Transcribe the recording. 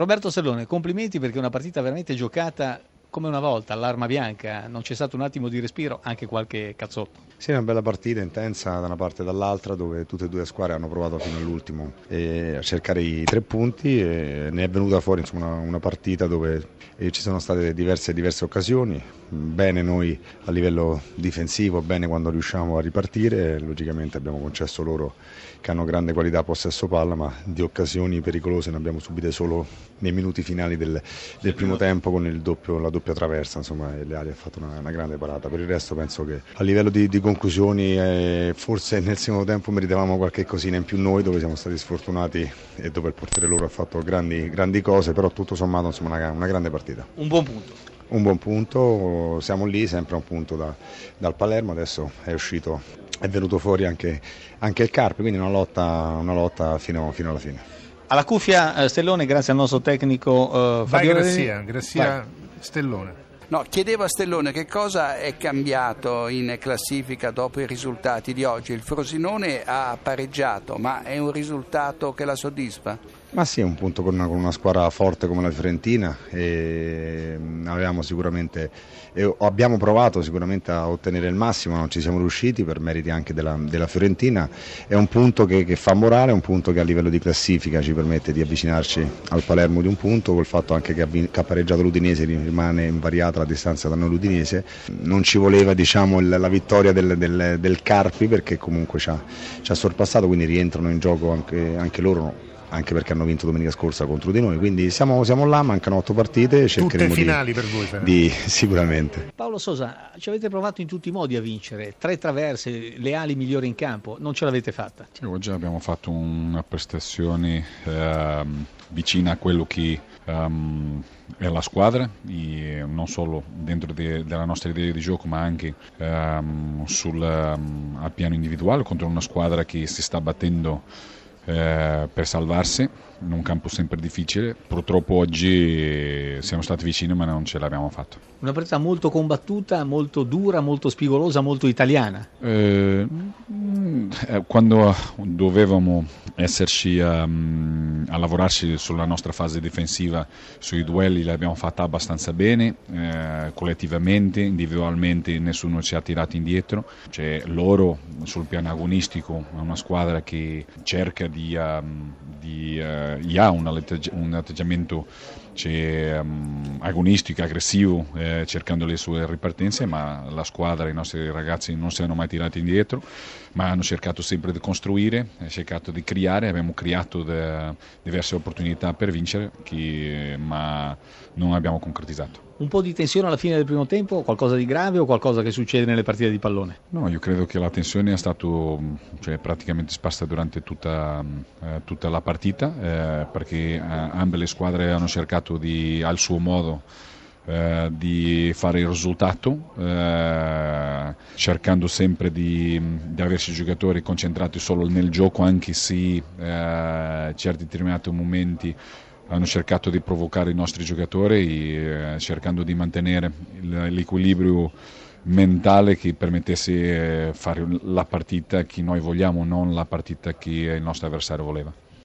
Roberto Sellone, complimenti perché è una partita veramente giocata come una volta all'arma bianca, non c'è stato un attimo di respiro, anche qualche cazzotto. Sì, è una bella partita intensa da una parte e dall'altra dove tutte e due le squadre hanno provato fino all'ultimo a cercare i tre punti e ne è venuta fuori insomma, una, una, partita dove eh, ci sono state diverse, diverse occasioni, bene noi a livello difensivo, bene quando riusciamo a ripartire, logicamente abbiamo concesso loro che hanno grande qualità possesso palla, ma di occasioni pericolose ne abbiamo subite solo nei minuti finali del, del primo tempo con doppio, la doppia traversa, insomma Leali ha fatto una, una, grande parata, per il resto penso che a livello di, di conclusioni eh, forse nel secondo tempo meritavamo qualche cosina in più noi dove siamo stati sfortunati e dove il portiere loro ha fatto grandi, grandi cose, però tutto sommato insomma, una, una grande partita. Un buon punto un buon punto, siamo lì, sempre un punto da, dal Palermo, adesso è uscito, è venuto fuori anche, anche il Carpi, quindi una lotta, una lotta fino, fino, alla fine. Alla cuffia eh, Stellone, grazie al nostro tecnico eh, Fabio Vai Grazia, Grazia Stellone. No, chiedevo a Stellone che cosa è cambiato in classifica dopo i risultati di oggi. Il Frosinone ha pareggiato, ma è un risultato che la soddisfa? Ma sì, un punto con una, con una squadra forte come la Fiorentina e mm, avevamo sicuramente, e abbiamo provato sicuramente a ottenere il massimo, non ci siamo riusciti per meriti anche della, della Fiorentina. È un punto che, che, fa morale, un punto che a livello di classifica ci permette di avvicinarci al Palermo di un punto, col fatto anche che ha pareggiato l'Udinese rimane invariata la distanza da noi l'Udinese. Non ci voleva diciamo, la vittoria del, del, del Carpi perché comunque ci ha, ci ha, sorpassato, quindi rientrano in gioco anche, anche loro anche perché hanno vinto domenica scorsa contro di noi, quindi siamo, siamo là, mancano otto partite. Tutte finali di, per voi, di, sicuramente. Paolo Sosa, ci avete provato in tutti i modi a vincere, tre traverse, le ali migliori in campo, non ce l'avete fatta? Sì, oggi abbiamo fatto una prestazione eh, vicina a quello che um, è la squadra, e non solo dentro de, della nostra idea di gioco ma anche um, sul, um, al piano individuale contro una squadra che si sta battendo eh, per salvarsi in un campo sempre difficile. Purtroppo oggi siamo stati vicini ma non ce l'abbiamo fatto. Una partita molto combattuta, molto dura, molto spigolosa, molto italiana. Eh, quando dovevamo esserci a, a, lavorarci sulla nostra fase difensiva, sui duelli l'abbiamo fatta abbastanza bene, eh, collettivamente, individualmente nessuno ci ha tirato indietro. Cioè, loro sul piano agonistico è una squadra che cerca di, um, di uh, ha un, un atteggiamento cioè, um, agonistico, aggressivo, eh, cercando le sue ripartenze, ma la squadra, i nostri ragazzi non si hanno mai tirati indietro, ma hanno cercato sempre di costruire, cercato di creare, abbiamo creato de, diverse opportunità per vincere, che, ma non abbiamo concretizzato. Un po' di tensione alla fine del primo tempo, qualcosa di grave o qualcosa che succede nelle partite di pallone? No, io credo che la tensione è stata cioè, praticamente sparsa durante tutta, eh, tutta la partita, eh, perché eh, ambe le squadre hanno cercato di, al suo modo eh, di fare il risultato, eh, cercando sempre di, di, aversi giocatori concentrati solo nel gioco, anche se eh, certi determinati momenti hanno cercato di provocare i nostri giocatori eh, cercando di mantenere l'equilibrio mentale che permettesse di fare la partita che noi vogliamo, non la partita che il nostro avversario voleva.